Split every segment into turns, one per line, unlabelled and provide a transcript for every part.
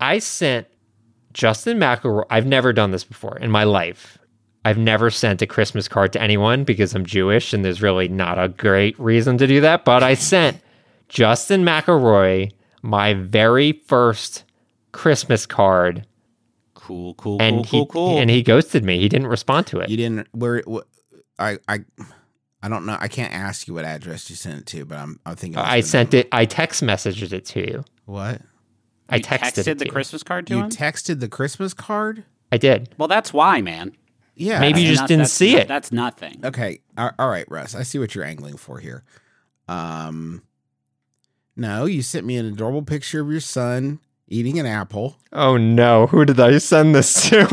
I sent Justin McElroy. I've never done this before in my life. I've never sent a Christmas card to anyone because I'm Jewish and there's really not a great reason to do that. But I sent Justin McElroy my very first Christmas card,
Cool, cool,
and
cool,
he
cool, cool.
and he ghosted me. He didn't respond to it.
You didn't. Where? What, I I I don't know. I can't ask you what address you sent it to, but I'm I'm thinking.
I sent it. I text messaged it to you.
What?
I
You
texted,
the. Christmas card to him?
You
him.
texted the Christmas card?
I did.
well, that's why, man.
Yeah.
Maybe you just
not-
didn't see
not-
it.
That's nothing.
Okay. All all right, Russ. I see what you're angling for here. Um. No, you sent me an adorable picture of your son eating an apple.
Oh no! Who did I send this to?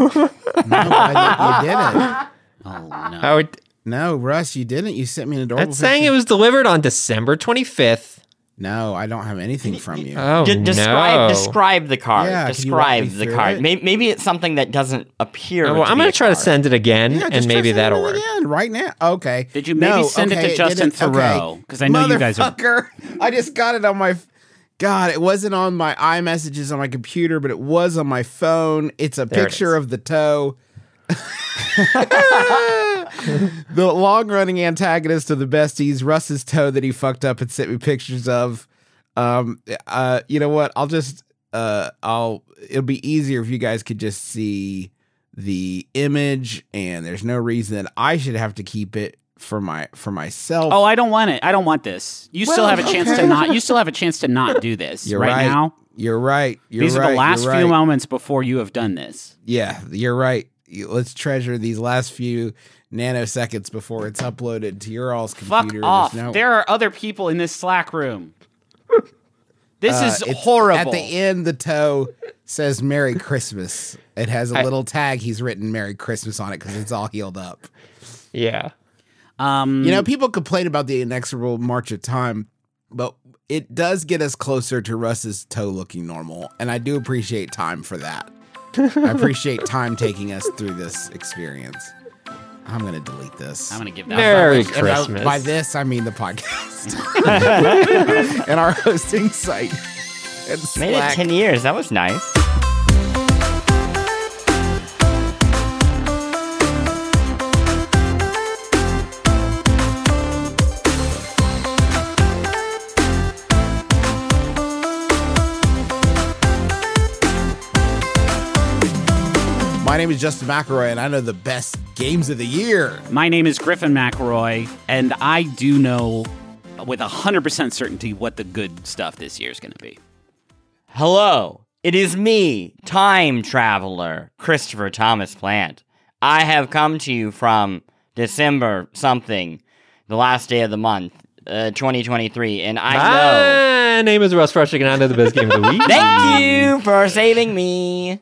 No, I, you didn't.
Oh no.
How it,
No, Russ, you didn't. You sent me an adorable.
that's saying it was delivered on December 25th.
No, I don't have anything from you.
Oh
De- describe
no!
describe the card.
Yeah, can you walk me
describe the
through
card.
it?
Maybe, maybe it's something that doesn't appear.
Oh, well,
to
I'm gonna
a
try to send it again,
Yeah,
and maybe
sending
that'll
it
work.
again right now. Okay.
Did you maybe send it to
okay,
Justin
Theroux?
Because Theroux? 'Cause I know you guys are-
Motherfucker, I just got it on my. God, it wasn't on my iMessages on my computer, but it was on my phone. It's a
There
picture
is.
of the toe. the long running antagonist of the besties, Russ's toe that he fucked up and sent me pictures of. Um, uh, you know what? I'll just, uh, I'll, it'll be easier if you guys could just see the image, and there's no reason that I should have to keep it for my for myself.
Oh, I don't want it. I don't want this. You still have a chance
okay.
to not. You still have a chance to not do this
You're
right,
right.
now.
You're right. You're
These
right.
are the last
you're
few
right.
moments before you have done this.
Yeah, you're right. You- Let's treasure these last few nanoseconds before it's uploaded to your all's
Fuck
computer. There's
off.
no-
There are other people in this Slack room. This
Uh,
is
it's-
horrible.
At the end, the toe says "Merry Christmas." It has a
I-
little tag. He's written "Merry Christmas" on it because it's all healed up.
Yeah.
um,
You know, people complain about the inexorable march of time, but it does get us closer to Russ's toe looking normal, and I do appreciate time for that. I appreciate time taking us through this experience. I'm gonna delete this.
I'm gonna give that.
Merry
And by-
Christmas.
By this, I mean the podcast and our hosting site. And
Made it ten years. That was nice.
My name is Justin McElroy, and I know the best games of the year.
My name is Griffin McElroy, and I do know with 100% certainty what the good stuff this year is going to be.
Hello, it is me, time traveler, Christopher Thomas Plante. I have come to you from December something, the last day of the month, uh, 2023, and I know.
My name is Russ Frushtick, and I know the best game of the week.
Thank you for saving me.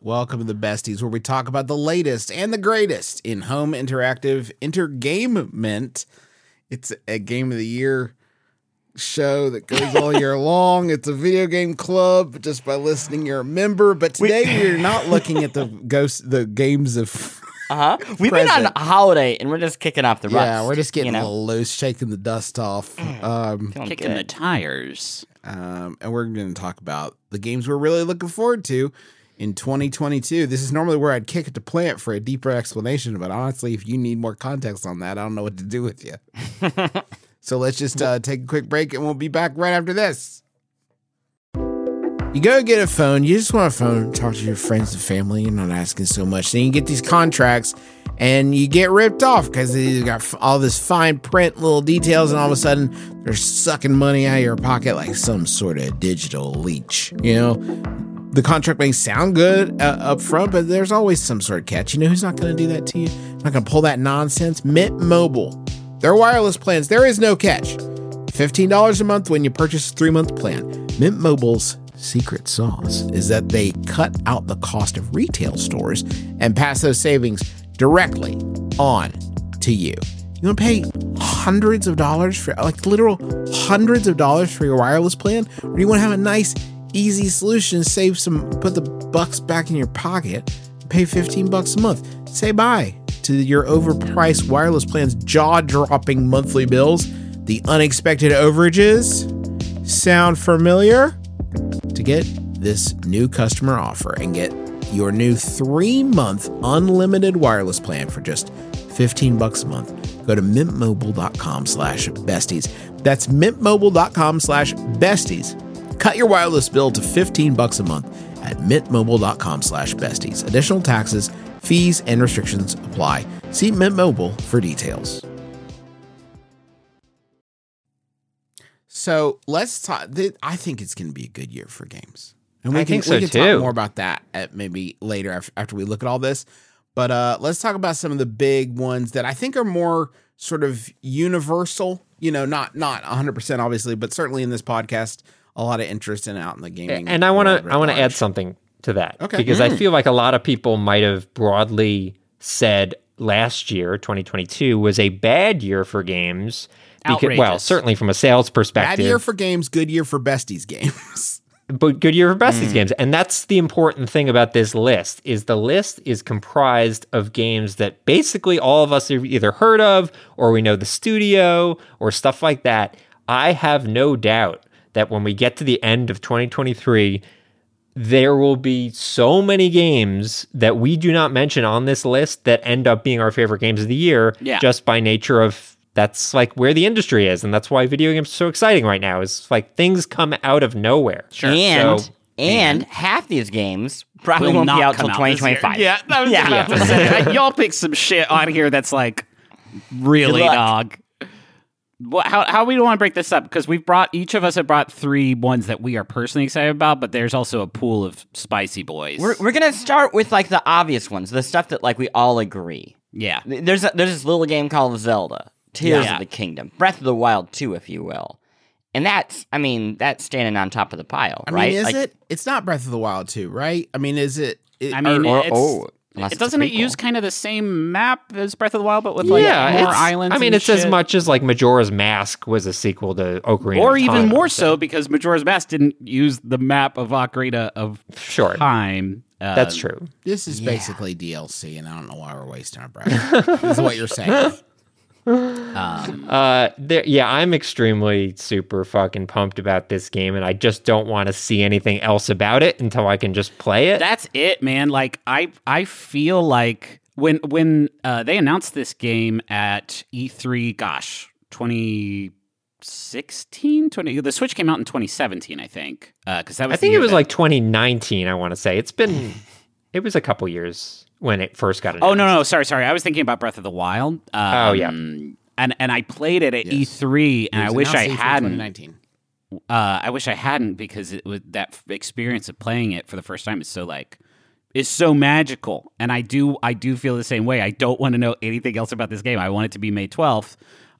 Welcome to the Besties, where we talk about the latest and the greatest in home interactive entertainment. It's a game of the year show that goes all year long. It's a video game club. Just by listening, you're a member. But today we, are not looking at the ghost, the games of.
Uh huh. We've been on a holiday, and we're just kicking off the rust.
Yeah, we're just getting
you
a little loose, shaking the dust off. Um,
Feeling
Kicking the tires.
um, and we're going to talk about the games we're really looking forward to in 2022. This is normally where I'd kick it to Plante for a deeper explanation, but honestly, if you need more context on that, I don't know what to do with you. so let's just uh, take a quick break, and we'll be back right after this. You go get a phone. You just want a phone. to Talk to your friends and family. You're not asking so much. Then you get these contracts, and you get ripped off because they got all this fine print, little details, and all of a sudden they're sucking money out of your pocket like some sort of digital leech. You know, the contract may sound good uh, up front, but there's always some sort of catch. You know who's not going to do that to you? Not going to pull that nonsense. Mint Mobile. Their wireless plans. There is no catch. $15 a month when you purchase a three month plan. Mint Mobile's secret sauce is that they cut out the cost of retail stores and pass those savings directly on to you. You want to pay hundreds of dollars for, like literal hundreds of dollars for your wireless plan? Or do you want to have a nice, easy solution, save some, put the bucks back in your pocket, pay 15 bucks a month? Say bye to your overpriced wireless plan's jaw dropping monthly bills, the unexpected overages. Sound familiar? To get this new customer offer and get your new three month unlimited wireless plan for just 15 bucks a month, go to mintmobile.com slash besties. That's mintmobile.com slash besties. Cut your wireless bill to 15 bucks a month at mintmobile.com slash besties. Additional taxes, fees, and restrictions apply. See Mint Mobile for details. So let's talk. th- I think it's going to be a good year for games, and we
I
can,
think so,
we can
too.
talk more about that at maybe later after, after we look at all this. But uh, let's talk about some of the big ones that I think are more sort of universal. You know, not not 100 percent obviously, but certainly in this podcast, a lot of interest in out in the gaming.
and I want to I want to add something to that
Okay.
because I feel like a lot of people might have broadly said last year 2022 was a bad year for games because well certainly from a sales perspective, Bad
year for games, good year for besties games.
but good year for besties
Mm.
games and that's the important thing about this list is the list is comprised of games that basically all of us have either heard of or we know the studio or stuff like that i have no doubt that when we get to the end of 2023 there will be so many games that we do not mention on this list that end up being our favorite games of the year
Yeah.
just by nature of that's like where the industry is and that's why video games are so exciting right now is like things come out of nowhere sure.
And
So-
and half these games probably
Will
won't
not
be out
come
till
out this year.
2025.
Yeah, I was
Yeah.
about to say. Y'all pick some shit on here that's like really dog. What, how how we want to break this up? Because we've brought each of us have brought three ones that we are personally excited about, but there's also a pool of spicy boys.
We're, we're gonna start with like the obvious ones, the stuff that like we all agree.
yeah,
There's a, there's this little game called Zelda, Tears
Yeah.
of the Kingdom, Breath of the Wild 2, if you will. And that's, I mean, that's standing on top of the pile,
I
right?
mean, is
Like-
it? It's not Breath of the Wild 2, right? I mean, is it? it
I mean,
or-
it's,
oh, unless
it doesn't it use kind of the same map as Breath of the Wild, but with like
yeah,
more
it's-
islands.
I mean,
and
it's as much as like Majora's Mask was a sequel to Ocarina,
or
of
even
Time,
more so because Majora's Mask didn't use the map of Ocarina of
Sure,
Time. Uh,
that's true.
This is basically DLC, and I don't know why we're wasting our breath. this is what you're saying.
Uh, there, yeah, I'm extremely super fucking pumped about this game, and I just don't want to see anything else about it until I can just play it.
That's it, man. Like I I feel like when when uh, they announced this game at E3, gosh, 2016, 20 the Switch came out in 2017, I think. Uh cuz that was
I think it was like 2019. I want to say it's been, it was a couple years when it first got announced.
Oh no, no, sorry, sorry. I was thinking about Breath of the Wild. Um,
Oh, yeah.
And and I played it at
Yes.
E3 and I wish I hadn't.
2019.
Uh, I wish I hadn't because it was that experience of playing it for the first time is so like is so magical, and I do I do feel the same way. I don't want to know anything else about this game. I want it to be May twelfth,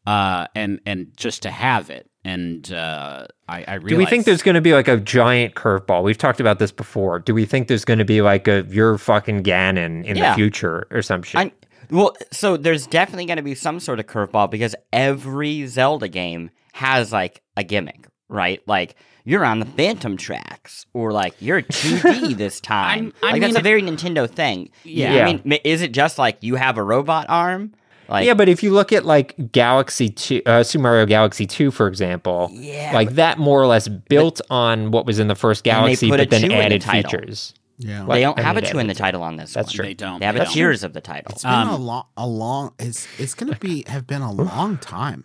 uh, and and just to have it. And uh, I, I realize,
Do we think there's going to be like a giant curveball? We've talked about this before. Do we think there's going to be like a you're fucking Ganon in
Yeah.
the future or some shit?
I, well, so there's definitely going to be some sort of curveball because every Zelda game has like a gimmick, right? Like you're on the Phantom tracks, or like you're 2D this time.
I
like that's a very Nintendo thing.
Yeah.
Yeah.
I mean, is it just like you have a robot arm? Like,
yeah, but if you look at like Galaxy 2, uh, Super Mario Galaxy 2, for example,
Yeah,
like that more or less built on what was in the first Galaxy,
put a
but then
two in the
added
title.
features.
Yeah.
Like,
they don't
I
have a two in the title on this
That's
one.
true.
They don't.
They have
They
a
don't.
tiers of the title.
It's been
Um,
a long, a long. It's it's gonna be have been a long time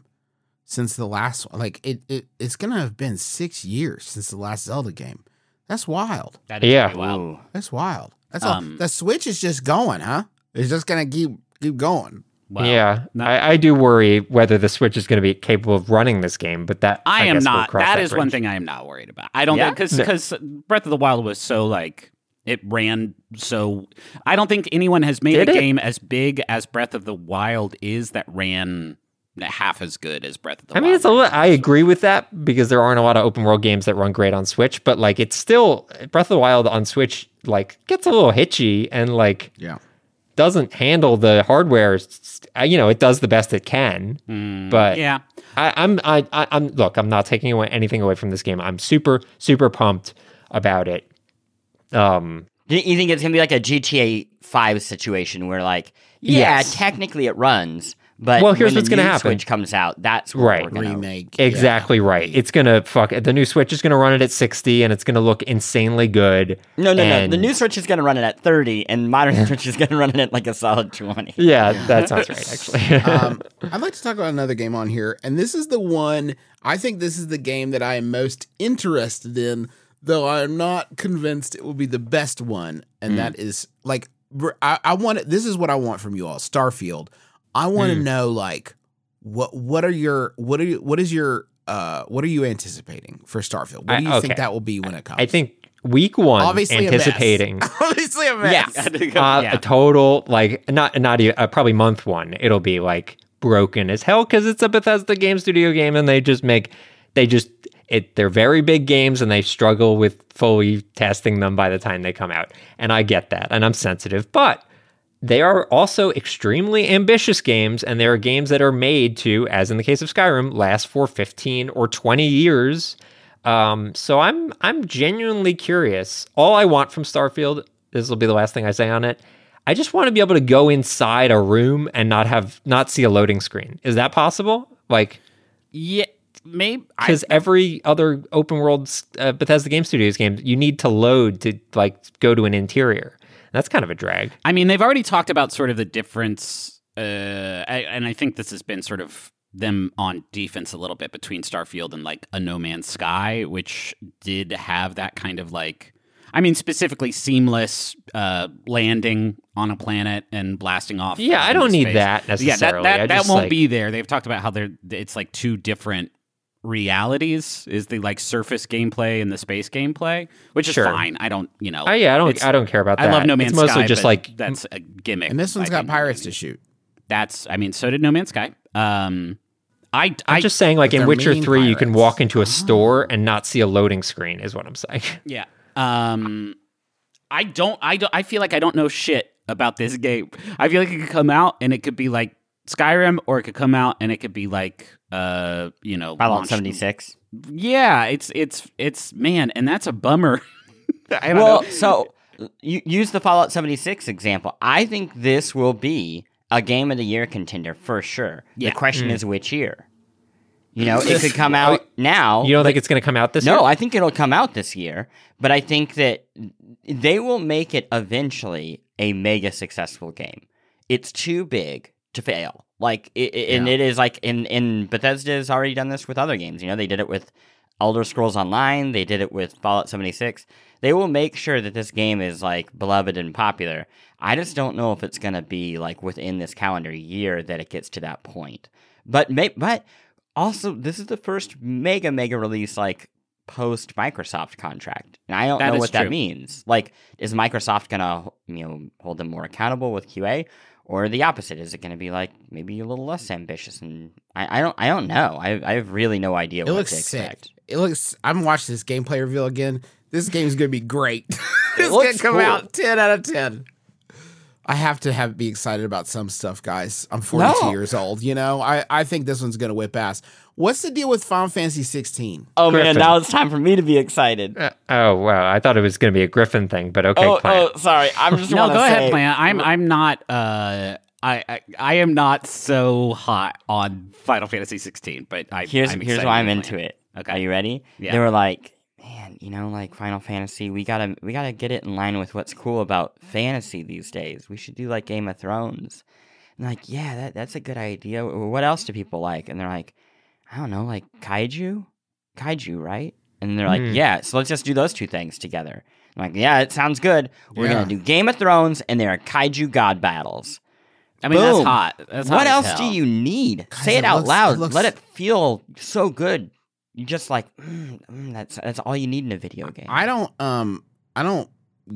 since the last. Like it, it it's gonna have been six years since the last Zelda game. That's wild.
That is
Yeah.
pretty wild.
That's wild. That's
Um,
all. The Switch is just going, huh? It's just gonna keep keep going.
Well,
yeah,
not-
I, I do worry whether the Switch is going to be capable of running this game, but that
I, am
guess we'll
not.
cross
that is one thing I am not worried about. I don't
Yeah?
think because
No.
because Breath of the Wild was so like it ran so. I don't think anyone has made
Did
a
it?
game as big as Breath of the Wild is that ran half as good as Breath of the
I
Wild.
I mean, it's a little, I agree with that because there aren't a lot of open world games that run great on Switch, but like it's still Breath of the Wild on Switch like gets a little hitchy and like
Yeah.
Doesn't handle the hardware. uh, You know, it does the best it can, but
Mm, yeah.
I, I'm I, I, I'm look. I'm not taking away anything away from this game. I'm super super pumped about it. Um,
Do you think it's gonna be like a GTA Five situation where, like, yeah,
Yes.
technically it runs, But
Well, here's
when
what's gonna
new
happen.
Switch comes out, that's what
Right.
we're gonna
Remake. yeah.
Exactly right. It's gonna fuck the new Switch is gonna run it at 60 and it's gonna look insanely good.
No, no,
And-
no. The new Switch is going to run it at 30, and modern Switch is going to run it at like a solid 20.
Yeah, that sounds right actually.
um, I'd like to talk about another game on here, and this is the one I think this is the game that I am most interested in, though I'm not convinced it will be the best one. And that is like I, I want it. This is what I want from you all, Starfield. I want to know like what what are your what are you what is your uh what are you anticipating for Starfield? What
I-
do you
okay.
think that will be when it comes?
I think week 1
obviously a mess.
anticipating
obviously a mess.
Yes.
uh,
Yeah.
a total like not not even, uh, probably month 1 it'll be like broken as hell cuz it's a Bethesda game studio game and they just make they just it they're very big games and they struggle with fully testing them by the time they come out. And I get that and I'm sensitive, but they are also extremely ambitious games and there are games that are made to as in the case of Skyrim last for 15 or 20 years. Um, so I'm I'm genuinely curious. All I want from Starfield, this will be the last thing I say on it. I just want to be able to go inside a room and not have not see a loading screen. Is that possible? Like
Yeah, maybe.
Because every other open world uh, Bethesda Game Studios game, you need to load to like go to an interior. That's kind of a drag.
I mean, they've already talked about sort of the difference, uh, I, and I think this has been sort of them on defense a little bit between Starfield and like a No Man's Sky, which did have that kind of like, I mean, specifically seamless uh, landing on a planet and blasting off.
Yeah, I don't need
space.
that
Yeah, that
necessarily.
that, that won't
like-
be there. They've talked about how they're it's like two different realities is the like surface gameplay and the space gameplay which is fine i don't you know
Oh yeah, I don't I don't care about that.
I love No Man's Sky.
It's mostly
Sky,
just
but
like
that's a gimmick.
And this one's
I
got
think.
pirates to shoot.
That's I mean, so did No Man's Sky. Um, I
I'm
I
just saying like in Witcher
mean
3 you can walk into a store and not see a loading screen is what I'm saying.
yeah. Um, I don't I don't I feel like I don't know shit about this game. I feel like it could come out and it could be like Skyrim, or it could come out and it could be like uh you know
Fallout 76.
Yeah, it's it's it's man, and that's a bummer. I don't
Well,
know.
so you use the Fallout 76 example. I think this will be a game of the year contender for sure.
Yeah.
The question is which year. You know, it could come out now.
You don't think it's going to come out this
no,
year?
No, I think it'll come out this year, but I think that they will make it eventually a mega successful game. It's too big to fail. Like, it, it- and it is like in in Bethesda has already done this with other games. You know, they did it with Elder Scrolls Online. They did it with Fallout 76. They will make sure that this game is like beloved and popular. I just don't know if it's going to be like within this calendar year that it gets to that point. But may, but also this is the first mega mega release like post Microsoft contract. And I don't
That
know what that means. Like is Microsoft going to, you know, hold them more accountable with QA or the opposite? Is it going to be like maybe a little less ambitious and I, I don't I don't know. I I have really no idea
It
what
looks
to
sick.
expect.
It looks. I'm watching this gameplay reveal again. This game's gonna be great. this
looks
gonna come
cool.
out ten out of ten. I have to have be excited about some stuff, guys. I'm 42
No.
years old. You know, I I think this one's gonna whip ass. What's the deal with Final Fantasy 16?
Oh
Griffin.
man, now it's time for me to be excited.
Uh, oh wow, I thought it was going to be a Griffin thing, but okay,
oh,
Plante.
oh, sorry. I'm just
no,
wanna
go
say,
ahead, Plante. I'm I'm not uh I, I I am not so hot on Final Fantasy 16, but I
Here's
I'm
here's why I'm into
play
it.
Okay.
Are you ready?
Yeah.
They were like, man, you know, like Final Fantasy, we gotta we gotta get it in line with what's cool about fantasy these days. We should do like Game of Thrones. And like, yeah, that that's a good idea. What else do people like? And they're like, I don't know, like kaiju, kaiju, right? And they're like,
Hmm.
yeah, so let's just do those two things together. I'm like, yeah, it sounds good. We're
Yeah.
gonna do Game of Thrones, and there are kaiju god battles.
I mean, that's hot. That's
what
as
else do you need?
Guys,
Say it,
it
out loud.
it looks-
Let it feel so good. You just like mm, mm, that's that's all you need in a video game.
I don't um I don't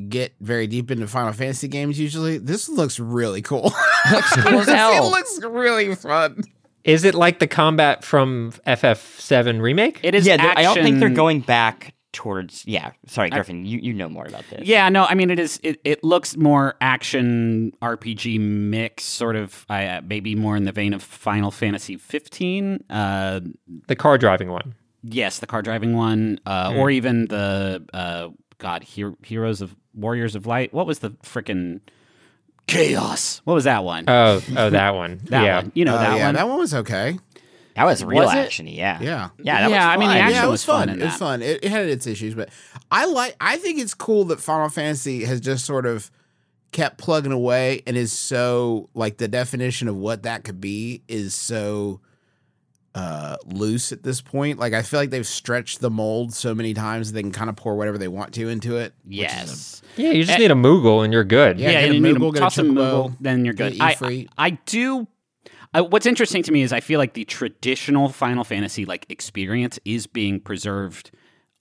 get very deep into Final Fantasy games usually. This looks really cool.
Looks cool as hell.
it looks really fun.
Is it like the combat from FF7 remake?
It is
yeah, they're- I don't think they're going back towards. Yeah, sorry, Griffin. you you know more about this.
Yeah, no, I mean it is. It, it looks more action RPG mix, sort of uh, maybe more in the vein of Final Fantasy 15. Uh,
The car driving one.
Yes, the car driving one, uh, or even the uh, God Her- Heroes of Warriors of Light. What was the frickin' chaos. What was that one?
Oh, oh, that one.
that
yeah.
one. You know
Oh,
that
yeah,
one.
that one was okay.
That was real
Was it?
yeah.
Yeah.
Yeah, that
Yeah, I mean, the
fun.
action
yeah, it
was
was fun.
fun
It was fun. It, it had its issues, but I like. I think it's cool that Final Fantasy has just sort of kept plugging away and is so like the definition of what that could be is so uh loose at this point. Like I feel like they've stretched the mold so many times that they can kind of pour whatever they want to into it. which is a-
yes.
Yeah, you just
Eh,
need a Moogle and you're good.
Yeah,
Yeah,
get a
you need
Moogle, get a
toss a
Chocobo,
Moogle, then you're good. I, I, I do. I, what's interesting to me is I feel like the traditional Final Fantasy like experience is being preserved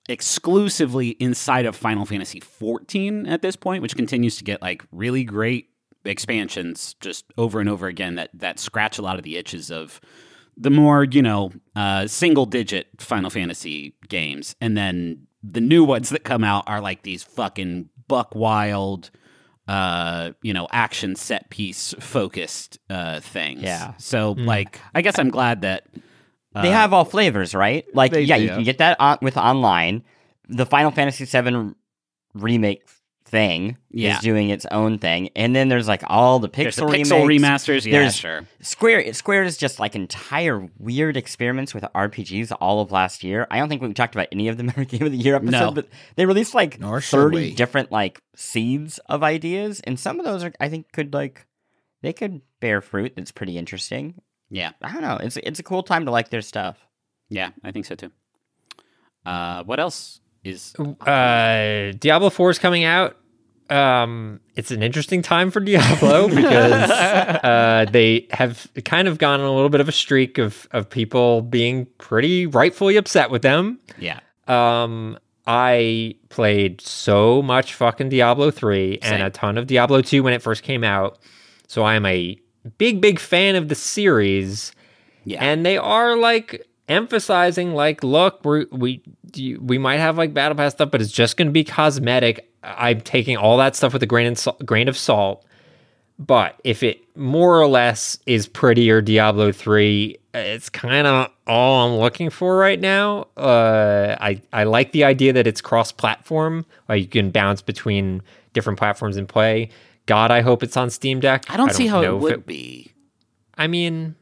exclusively inside of Final Fantasy 14 at this point, which continues to get like really great expansions just over and over again that that scratch a lot of the itches of the more you know uh, single digit Final Fantasy games, and then the new ones that come out are like these fucking buck wild, uh, you know, action set piece focused uh, things.
Yeah.
So like, I guess I'm glad that
They have all flavors, right? Like,
they
yeah, you can get that on, with online. The Final Fantasy VII remake thing
Yeah.
is doing its own thing, and then there's like all the
there's the
pixel
pixel remasters. Yeah,
There's-
sure.
Square Square is just like entire weird experiments with RPGs all of last year. I don't think we talked about any of them in our Game of the Year episode,
No.
but they released like
Nor
thirty different like seeds of ideas, and some of those are I think could like they could bear fruit. That's pretty interesting.
Yeah,
I don't know. It's it's a cool time to like their stuff.
yeah, I think so too. Uh, what else is?
Uh, Diablo 4 is coming out. Um, it's an interesting time for Diablo because uh, they have kind of gone on a little bit of a streak of of people being pretty rightfully upset with them.
Yeah,
Um, I played so much fucking Diablo 3 and a ton of Diablo 2 when it first came out. So I am a big, big fan of the series.
yeah,
And they are like emphasizing, like, look, we're, we we might have like battle pass stuff, but it's just going to be cosmetic. I'm taking all that stuff with a grain and salt, grain of salt. But if it more or less is prettier Diablo 3, it's kind of all I'm looking for right now. Uh, I, I like the idea that it's cross platform, like you can bounce between different platforms and play. God, I hope it's on Steam Deck.
I don't see how it would be.
I mean,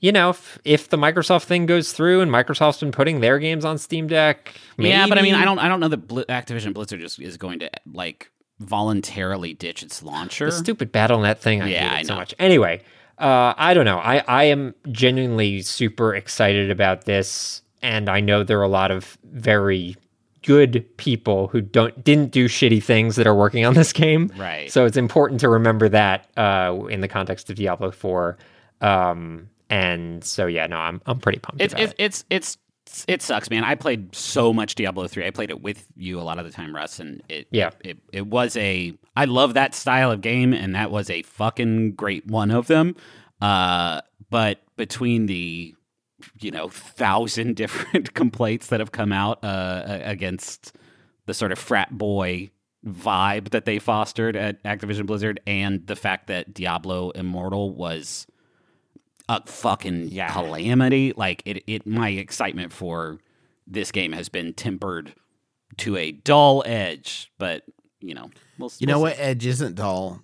you know, if, if the Microsoft thing goes through and Microsoft's been putting their games on Steam Deck,
Yeah, but I mean, I don't, I don't know that Bli- Activision Blizzard is, is going to like voluntarily ditch its launcher.
the stupid BattleNet thing. I
Yeah,
hate so much. Anyway, uh, I don't know. I I am genuinely super excited about this, and I know there are a lot of very good people who don't didn't do shitty things that are working on this game.
Right.
So it's important to remember that uh, in the context of Diablo Four. Um, and so yeah, no, I'm I'm pretty pumped.
It's
about
it's,
it.
it's it's it sucks, man. I played so much Diablo three. I played it with you a lot of the time, Russ, and it
Yeah.
it, it was a I love that style of game, and that was a fucking great one of them. Uh, but between the you know thousand different complaints that have come out uh, against the sort of frat boy vibe that they fostered at Activision Blizzard, and the fact that Diablo Immortal was a fucking
Yeah.
calamity. Like it, it, my excitement for this game has been tempered to a dull edge. But you know, we'll,
You
we'll
know
see.
what edge isn't dull?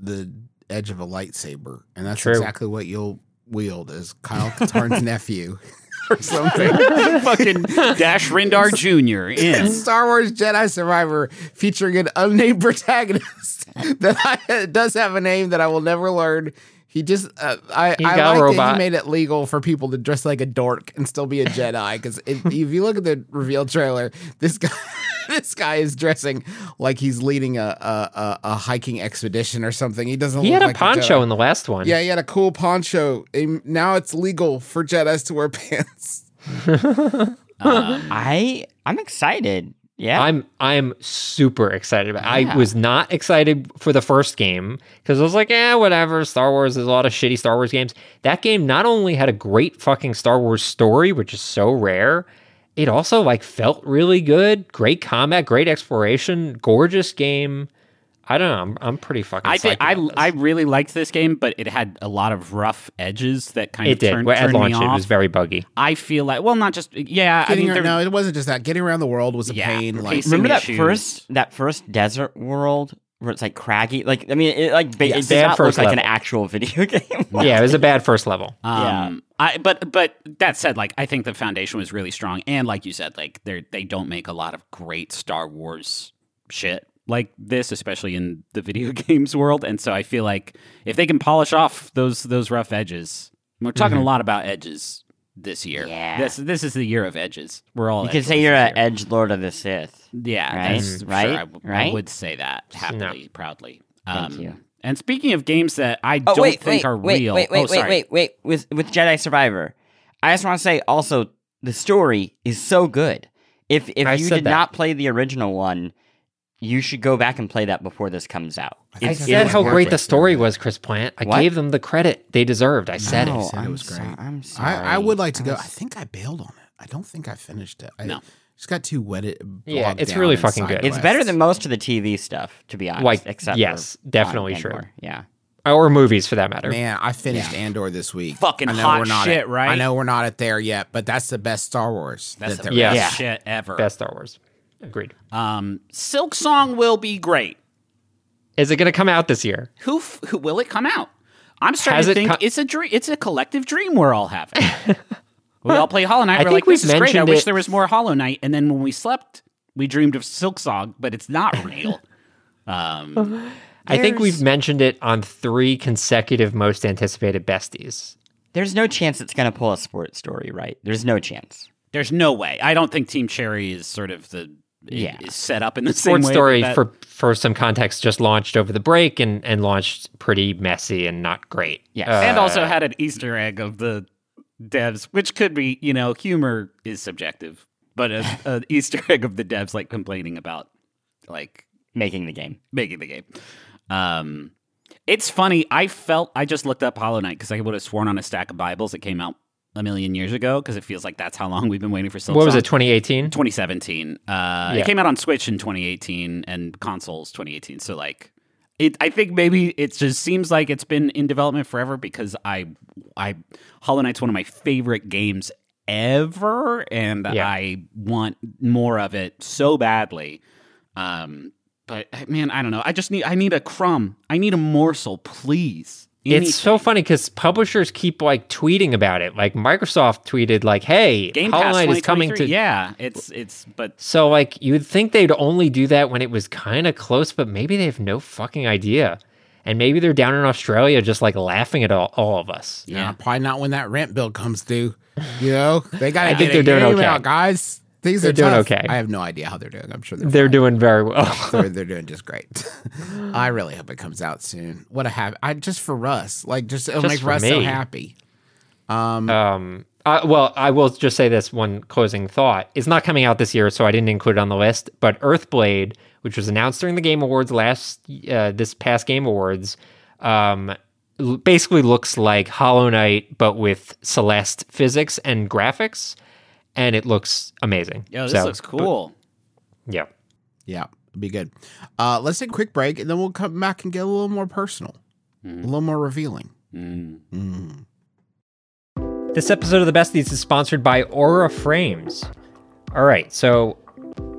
The edge of a lightsaber, and that's
True.
exactly what you'll wield as Kyle Katarn's nephew or something.
fucking Dash Rendar Jr. in.
Star Wars Jedi Survivor featuring an unnamed protagonist that I, does have a name that I will never learn. He just, uh, I,
He's
I
got a
like that he made it legal for people to dress like a dork and still be a Jedi. Because if, if you look at the reveal trailer, this guy, this guy is dressing like he's leading a a, a, a hiking expedition or something. He doesn't.
he
look
had a
like
poncho
Jedi.
in the last one.
Yeah, he had a cool poncho. And now it's legal for Jedi's to wear pants.
Um,
I I'm excited. Yeah.
I'm I'm super excited about. It.
Yeah.
I was not excited for the first game because I was like, eh, whatever. Star Wars. There's a lot of shitty Star Wars games. That game not only had a great fucking Star Wars story, which is so rare, it also like felt really good. Great combat, great exploration, gorgeous game. I don't know. I'm, I'm pretty fucking.
I think I. I really liked this game, but it had a lot of rough edges that kind
it
of
did.
turned,
Well, at
turned me
launch, it
off.
was very buggy.
I feel like well, not just yeah. I mean,
ar-
there-
no, it wasn't just that. Getting around the world was a
Yeah,
pain. Like
pacing
Remember that
issues.
first that first desert world where it's like craggy. Like I mean, it like ba-
Yes.
it does
Bad
not look
first
like an actual video game.
yeah, it was a bad first level.
Um, I but but that said, like I think the foundation was really strong, and like you said, like they they don't make a lot of great Star Wars shit like this, especially in the video games world. And so I feel like if they can polish off those those rough edges, we're talking a lot about edges this year.
Yeah.
this this is the year of edges. We're all
you could
edgeless
say you're an edge lord of the Sith.
Yeah,
Right?
that's.
Right?
Sure, I, w- I
Right?
would say that happily, proudly. Um,
Thank you.
And speaking of games that I
Oh
don't
wait,
think
wait,
are
wait,
real,
wait, wait,
oh,
wait, wait, wait. With with Jedi Survivor, I just want to say also the story is so good. If if
I
you did
that.
not play the original one, you should go back and play that before this comes out.
I
I
It's-
said
was
how great
it.
the story was, Chris Plante. I
What?
gave them the credit they deserved. I said
No,
it.
said it
I'm
was
so-
great.
I'm sorry.
I, I would like to go.
was-
I think I bailed on it. I don't think I finished it. I
No.
just got too wetted.
Yeah,
bogged
it's
down
really
in
fucking
side
good.
It's better than most of the TV stuff, to be honest.
Like,
except
yes,
for,
definitely
um,
true.
Yeah.
Or movies for that matter.
Man, I finished Andor this week.
Fucking
I know
hot
we're not
shit,
at,
right?
I know we're not at there yet, but that's the best Star Wars.
That's
that
the
there
Yeah.
is.
best shit ever.
Best Star Wars. Agreed.
Um, Silksong will be great.
Is it going to come out this year?
Who, f- who will it come out? I'm starting
Has
to
it
think
co-
it's a dream. It's a collective dream we're all having. we all play Hollow Knight.
I
We're
think
like, this
we've
is great. I
mentioned
wish
it-
there was more Hollow Knight. And then when we slept, we dreamed of Silksong, but it's not real. um,
I think we've mentioned it on three consecutive most anticipated besties.
There's no chance it's going to pull a sports story, right? There's no chance.
there's no way. I don't think Team Cherry is sort of the
Yeah.
is set up in the same
Sports
way.
Story,
that-
for for some context, just launched over the break and, and launched pretty messy and not great.
Yes.
and
Uh,
also had an Easter egg of the devs, which could be, you know, humor is subjective, but an Easter egg of the devs like complaining about like
Making the game.
making the game. Um, it's funny. I felt I just looked up Hollow Knight because I would have sworn on a stack of Bibles it came out a million years ago because it feels like that's how long we've been waiting for. Silk
what was it, 2018?
2017. Uh,
Yeah.
It came out on Switch in 2018 and consoles 2018. So like, it. I think maybe it just seems like it's been in development forever because I, I, Hollow Knight's one of my favorite games ever, and
Yeah.
I want more of it so badly. Um, but man, I don't know. I just need. I need a crumb. I need a morsel, please.
It's so funny because publishers keep like tweeting about it. Like Microsoft tweeted, like, "Hey,
Game
Hollow
Pass
Knight is coming
2023.
to."
Yeah, it's it's. But
So like you'd think they'd only do that when it was kind of close, but maybe they have no fucking idea, and maybe they're down in Australia just like laughing at all, all of us.
Yeah, probably not when that rent bill comes due. You know, they got to
I
get
think they're doing okay.
out, guys. Things
They're
are
doing
tough.
okay.
I have no idea how they're doing. I'm sure they're
They're doing very well.
they're, they're doing just great. I really hope it comes out soon. What a have I just for Russ, like just it'll
Just
make Russ so happy.
um, uh, well, I will just say this one closing thought. It's not coming out this year, so I didn't include it on the list. But Earthblade, which was announced during the Game Awards last uh, this past Game Awards, um, l- basically looks like Hollow Knight, but with Celeste physics and graphics, and it looks amazing.
Yeah, this
So,
looks cool.
Yeah.
Yeah, it'd be good. Uh, let's take a quick break and then we'll come back and get a little more personal, a little more revealing.
Mm.
Mm.
This episode of the Besties is sponsored by Aura Frames. All right, so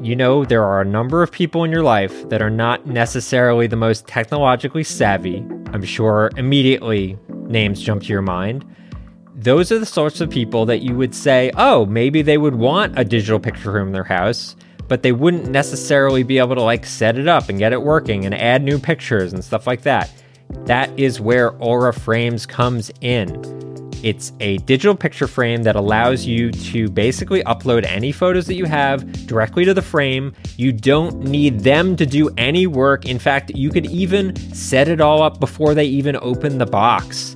you know there are a number of people in your life that are not necessarily the most technologically savvy. I'm sure immediately names jump to your mind. Those are the sorts of people that you would say, oh, maybe they would want a digital picture room in their house, but they wouldn't necessarily be able to like set it up and get it working and add new pictures and stuff like that. That is where Aura Frames comes in. It's a digital picture frame that allows you to basically upload any photos that you have directly to the frame. You don't need them to do any work. In fact, you could even set it all up before they even open the box.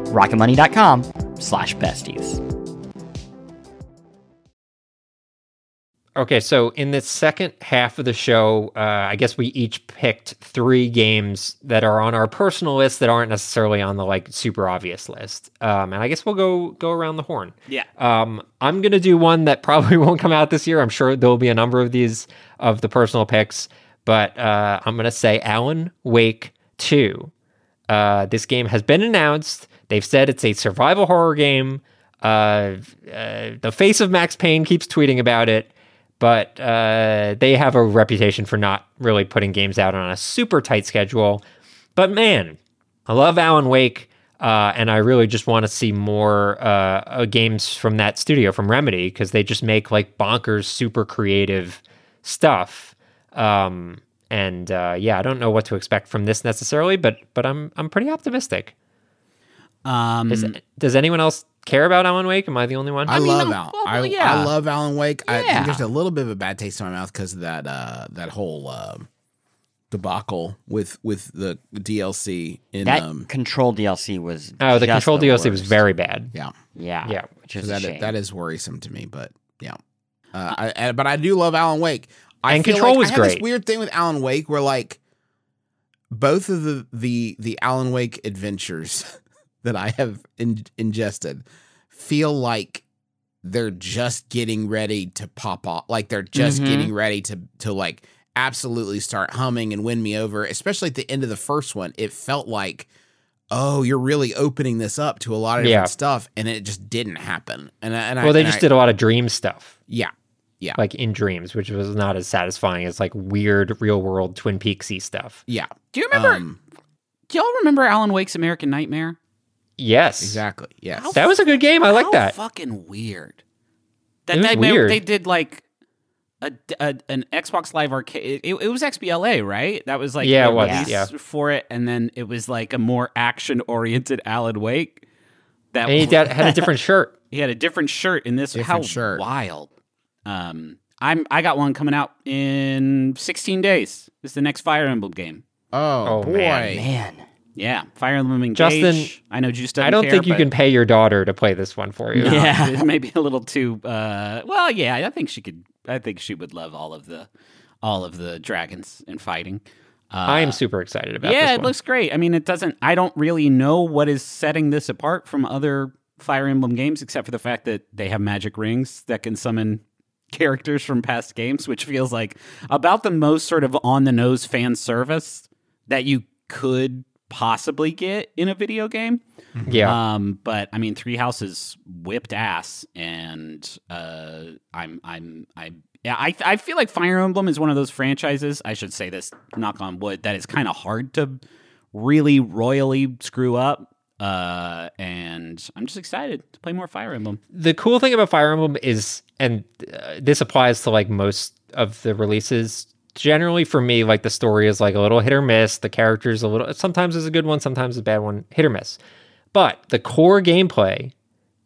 rocketmoney.com slash besties.
Okay, so in the second half of the show, uh, I guess we each picked three games that are on our personal list that aren't necessarily on the like super obvious list, um, and I guess we'll go go around the horn.
Yeah.
Um, I'm gonna do one that probably won't come out this year. I'm sure there will be a number of these of the personal picks, but uh, I'm gonna say Alan Wake Two. Uh, this game has been announced. They've said it's a survival horror game. Uh, uh, the face of Max Payne keeps tweeting about it, but uh, they have a reputation for not really putting games out on a super tight schedule. But man, I love Alan Wake, uh, and I really just want to see more uh, uh, games from that studio, from Remedy, because they just make like bonkers, super creative stuff. Um, and yeah, I don't know what to expect from this necessarily, but but I'm I'm pretty optimistic.
Um,
Is, does anyone else care about Alan Wake? Am I the only one?
I,
mean,
love
I'm-
Alan.
well,
I,
yeah.
I love Alan Wake. I think there's a little bit of a bad taste in my mouth because of that uh, that whole uh, debacle with with the DLC in
That
um
control DLC was
oh, the
just
control DLC was very bad.
yeah.
yeah
Yeah.
which is
So
a
that
shame.
that is worrisome to me, but yeah. Uh, I, I, but I do love Alan Wake. I
And Control
like
was
I have this
great.
weird thing with Alan Wake where like both of the the the Alan Wake adventures that I have in, ingested feel like they're just getting ready to pop off. Like they're just
Mhm.
getting ready to to like absolutely start humming and win me over. Especially at the end of the first one, it felt like, oh, you're really opening this up to a lot of different
Yeah.
stuff, and it just didn't happen. And I- and I,
Well, they
and
just
I-
did a lot of dream stuff,
Yeah, yeah.
like in dreams, which was not as satisfying as like weird real world Twin Peaksy stuff.
Yeah.
do you remember?
Um,
do y'all remember Alan Wake's American Nightmare?
Yes,
exactly. Yes.
How
That was a good game. I like that.
Fucking weird. That
It was
they, they-
weird.
They did like a, a- an Xbox Live Arcade. It, it was XBLA, right? That was like
Yeah, it was, yeah.
for it, and then it was like a more action oriented Alan Wake. That
And he did, had a different shirt.
he had a different shirt in this.
Different
How
shirt.
wild! Um, I'm I got one coming out in 16 days. This is the next Fire Emblem game.
oh,
Oh,
boy.
man.
man
Yeah, Fire Emblem Engage.
Justin,
I know Juice doesn't
I don't
care,
think you
but-
can pay your daughter to play this one for you.
No,
Yeah.
it may be a little too. Uh, well, yeah, I think she could. I think she would love all of the, all of the dragons and fighting. Uh,
I am super excited about
yeah, it looks great. I mean, it doesn't. I don't really know what is setting this apart from other Fire Emblem games, except for the fact that they have magic rings that can summon characters from past games, which feels like about the most sort of on the nose fan service that you could possibly get in a video game.
yeah.
Um, but I mean, Three Houses whipped ass, and uh, I'm, I'm, I, yeah, I, I feel like Fire Emblem is one of those franchises. I should say this, knock on wood, that is kind of hard to really royally screw up. Uh, and I'm just excited to play more Fire Emblem.
the cool thing about Fire Emblem is, and uh, this applies to like most of the releases. Generally, for me, like the story is like a little hit or miss. The characters a little. Sometimes is a good one, sometimes a bad one. Hit or miss. But the core gameplay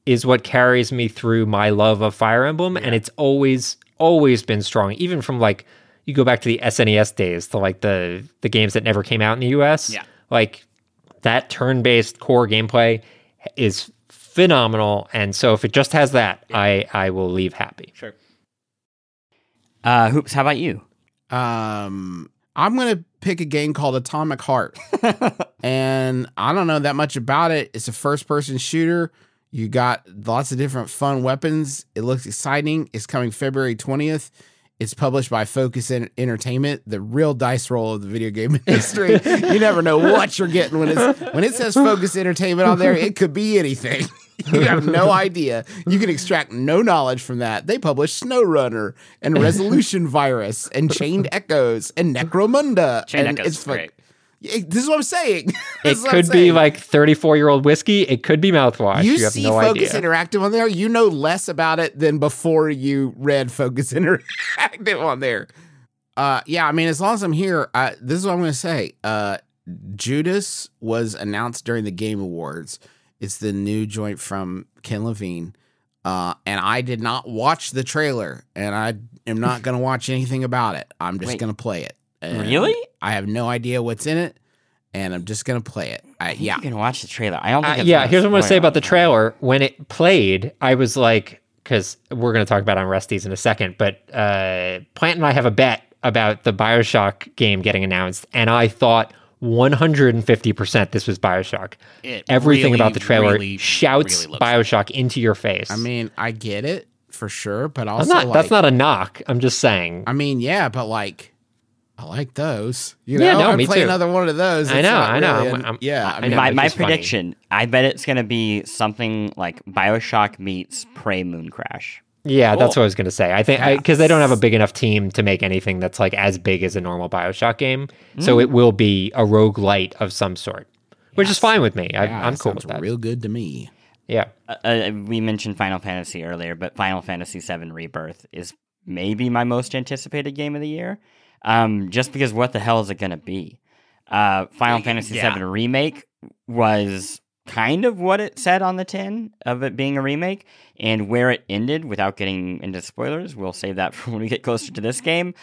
is what carries me through my love of Fire Emblem, and it's always always been strong. Even from like you go back to the SNES days, to like the the games that never came out in the US.
Yeah.
like that turn based core gameplay is phenomenal, and so if it just has that, I I will leave happy.
Sure.
Uh, Hoops, how about you?
Um, I'm gonna pick a game called Atomic Heart, and I don't know that much about it. It's a first-person shooter. You got lots of different fun weapons. It looks exciting. It's coming February 20th. It's published by Focus Entertainment, the real dice roll of the video game industry. you never know what you're getting when it's when it says Focus Entertainment on there. It could be anything. you have no idea. You can extract no knowledge from that. They publish SnowRunner and Resolution Virus and Chained Echoes and Necromunda.
Chained
and
Echoes
it's fuck-
great.
Yeah, This is what I'm saying. it
It
is what I'm
could be like 34 year old whiskey. It could be mouthwash.
you,
You, have
see
no
Focus
idea.
Interactive on there, you know less about it than before you read Focus Interactive on there. Uh, yeah, I mean, as long as I'm here, uh, this is what I'm going to say. Uh, Judas was announced during the Game Awards. It's the new joint from Ken Levine. Uh, and I did not watch the trailer, and I am not going to watch anything about it. I'm just going to play it. And
Really?
I have no idea what's in it, and I'm just going to play it. I, yeah.
You can watch the trailer. I don't think.
Uh,
it's
yeah, here's what I'm going to say about the trailer. When it played, I was like, because we're going to talk about it on Resties in a second, but uh, Plante and I have a bet about the Bioshock game getting announced, and I thought 150% this was Bioshock.
It
Everything
really,
about the trailer
really,
shouts
really looks like
Bioshock into your face.
I mean, I get it for sure, but also
not,
like,
that's not a knock. I'm just saying.
I mean, yeah, but like, I like those. You
Yeah,
know,
no,
I'd
me
play
too.
another one of those.
I know, I know.
really
I'm-
an-
I'm-
yeah,
I
I mean,
know.
my my
just funny.
prediction. I bet it's gonna be something like Bioshock meets Prey Mooncrash.
Yeah, that's what I was going to say. I think because they don't have a big enough team to make anything that's like as big as a normal Bioshock game,
Mm.
so it will be a roguelite of some sort, which is fine with me. I,
yeah,
I'm cool
sounds
with that.
Real good to me.
yeah,
Uh, uh, we mentioned Final Fantasy earlier, but Final Fantasy VII Rebirth is maybe my most anticipated game of the year. Um, just because what the hell is it gonna be? Uh, Final Fantasy
yeah.
VII Remake was kind of what it said on the tin of it being a remake, and where it ended, without getting into spoilers, we'll save that for when we get closer to this game.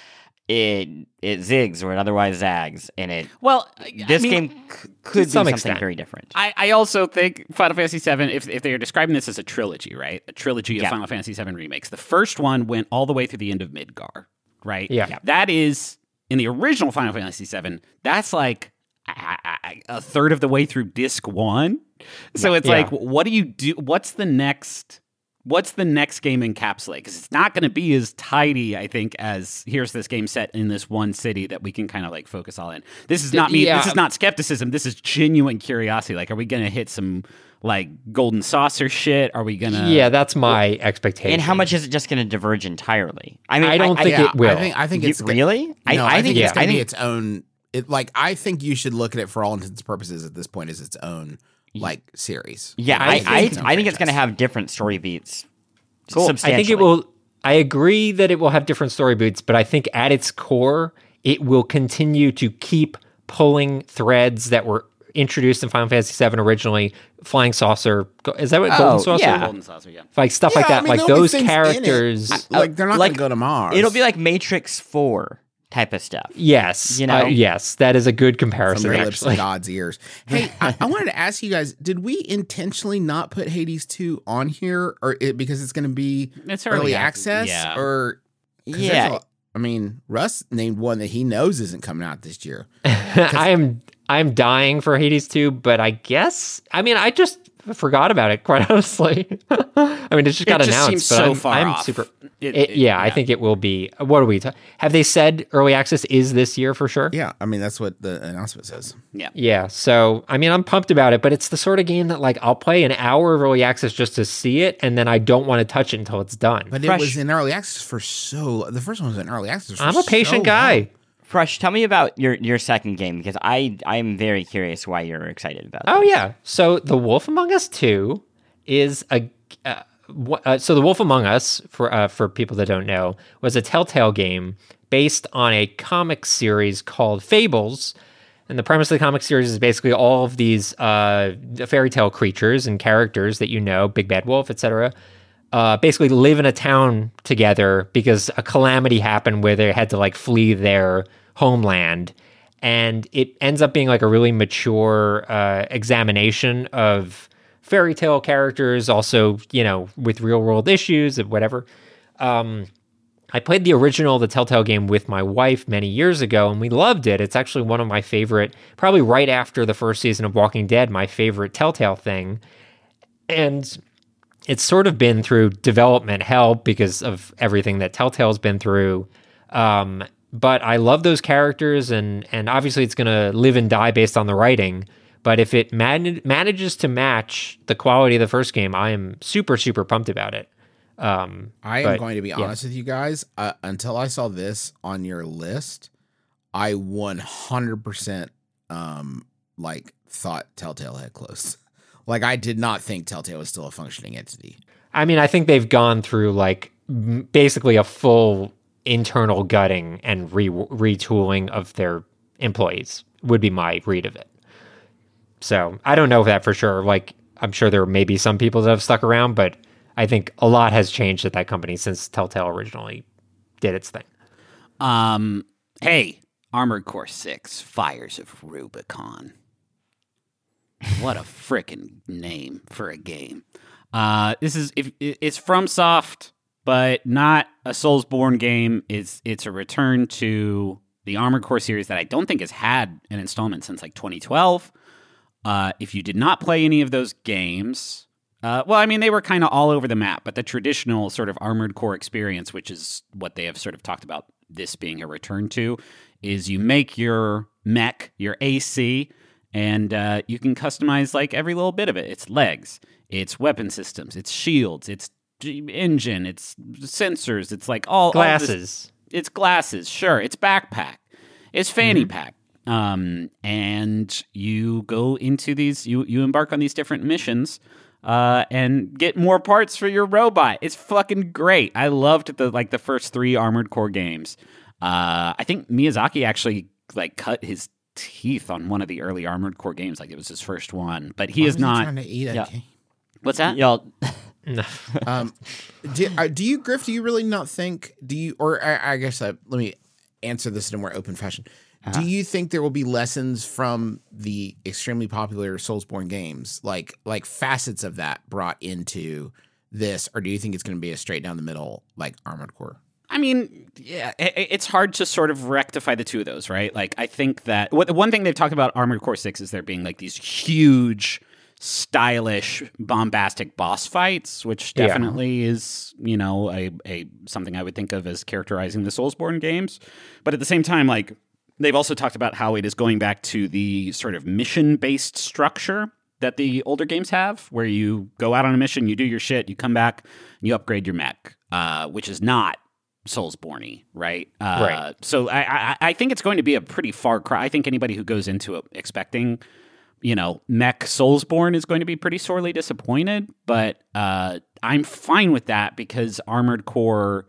It it zigs or it otherwise zags, and it
Well,
this
I mean,
game c- could be
some
something
extent.
very different.
I, I also think Final Fantasy VII, if, if they are describing this as a trilogy, right? A trilogy of
Yeah.
Final Fantasy VII remakes. The first one went all the way through the end of Midgar, right?
Yeah. Yeah.
That is, in the original Final Fantasy VII, that's like a, a- a third of the way through disc one. So it's
Yeah.
like, what do you do? What's the next? What's the next game encapsulate? Because it's not going to be as tidy, I think, as here's this game set in this one city that we can kind of like focus all in. This is not me.
Yeah.
This is not skepticism. This is genuine curiosity. Like, are we going to hit some like golden saucer shit? Are we going to?
yeah, that's my expectation.
and how much is it just going to diverge entirely? I mean,
I don't think
yeah,
it will.
I think I think
You-
it's go-
really?
No, I, think,
yeah.
it's gonna
I
be its own. It like I think you should look at it for all intents and purposes at this point as its own like series.
Yeah,
I
I I,
think-
I, think it's going to have different story beats.
Cool. I think it will. I agree that it will have different story beats, but I think at its core, it will continue to keep pulling threads that were introduced in Final Fantasy VII originally. Flying saucer, is that what
Oh,
golden saucer?
yeah.
golden saucer. Yeah.
Like stuff like
Yeah, I
that.
mean,
like those
things it.
characters.
I- like they're not
like,
gonna go to Mars.
It'll be like Matrix Four type of stuff.
yes,
You know?
uh, yes, that is a good
from
comparison.
their lips to God's ears. Hey, I, I wanted to ask you guys: Did we intentionally not put Hades two on here, or it, because it's going to be
It's
early,
early
access,
yeah.
or 'cause there's
Yeah,
a- I mean, Russ named one that he knows isn't coming out this year.
I am I'm dying for Hades 2, but I guess I mean I just forgot about it quite honestly. I mean it just got
it just
announced,
seems
but
so
I'm,
far
I'm
off.
super.
It-
It,
it-
yeah, I think it will be. What are we? ta- have they said early access is this year for sure?
Yeah, I mean that's what the announcement says.
Yeah.
Yeah. So I mean I'm pumped about it, but it's the sort of game that like I'll play an hour of early access just to see it, and then I don't want to touch it until it's done.
But
Fresh-
it was in early access for so. The first one was in early access. For
I'm a patient
so
guy.
long.
Fresh. Tell me about your your second game because I I'm very curious why you're excited about. It.
Oh
this.
yeah. So The Wolf Among Us 2 is a uh, uh, so the Wolf Among Us, for uh, for people that don't know, was a Telltale game based on a comic series called Fables. And the premise of the comic series is basically all of these uh, fairy tale creatures and characters that you know, Big Bad Wolf, etc. Uh, basically live in a town together because a calamity happened where they had to like flee their homeland and it ends up being like a really mature uh, examination of fairy tale characters, also you know with real world issues and whatever. Um, I played the original, the Telltale game, with my wife many years ago, and we loved it. It's actually one of my favorite, probably right after the first season of Walking Dead, my favorite Telltale thing. And it's sort of been through development hell because of everything that Telltale's been through. Um, but I love those characters, and and obviously it's going to live and die based on the writing. But if it man- manages to match the quality of the first game, I am super super pumped about it. Um,
I am going to be
yeah.
honest with you guys. Uh, until I saw this on your list, I 100% um like thought Telltale had closed. Like I did not think Telltale was still a functioning entity.
I mean, I think they've gone through like m- basically a full internal gutting and re- retooling of their employees. Would be my read of it. So I don't know that for sure. Like I'm sure there may be some people that have stuck around, but I think a lot has changed at that company since Telltale originally did its thing.
Um, hey, Armored Core 6, Fires of Rubicon. What a frickin' name for a game. Uh, this is if it's FromSoft, but not a Soulsborne game. It's it's a return to the Armored Core series that I don't think has had an installment since like 2012. Uh, if you did not play any of those games, uh, well, I mean, they were kind of all over the map, but the traditional sort of Armored Core experience, which is what they have sort of talked about this being a return to, is you make your mech, your AC, and uh, you can customize like every little bit of it. It's legs, it's weapon systems, it's shields, it's engine, it's sensors, it's like all all this-
Glasses.
it's glasses, sure. It's backpack. It's fanny pack. Um, and you go into these, you you embark on these different missions, uh, and get more parts for your robot. It's fucking great. I loved the like the first three Armored Core games. Uh, I think Miyazaki actually like cut his teeth on one of the early Armored Core games. Like it was his first one, but he
Why
is
was
not.
trying to eat a
Yeah.
game?
What's that?
Y'all,
Um, do, uh, do you, Griff? Do you really not think? Do you, or I, I guess uh, let me answer this in a more open fashion.
Uh-huh.
Do you think there will be lessons from the extremely popular Soulsborne games, like like facets of that brought into this, or do you think it's going to be a straight down the middle like Armored Core?
I mean, yeah, i- i- it's hard to sort of rectify the two of those, right? Like, I think that what, the one thing they've talked about Armored Core 6 is there being like these huge, stylish, bombastic boss fights, which
Yeah.
definitely is, you know, a, a something I would think of as characterizing the Soulsborne games. But at the same time, like, they've also talked about how it is going back to the sort of mission based structure that the older games have, where you go out on a mission, you do your shit, you come back, you upgrade your mech, uh, which is not Soulsborne, right? Uh,
Right.
So I, I I think it's going to be a pretty far cry. I think anybody who goes into it expecting, you know, mech Soulsborne is going to be pretty sorely disappointed. But uh, I'm fine with that because Armored Core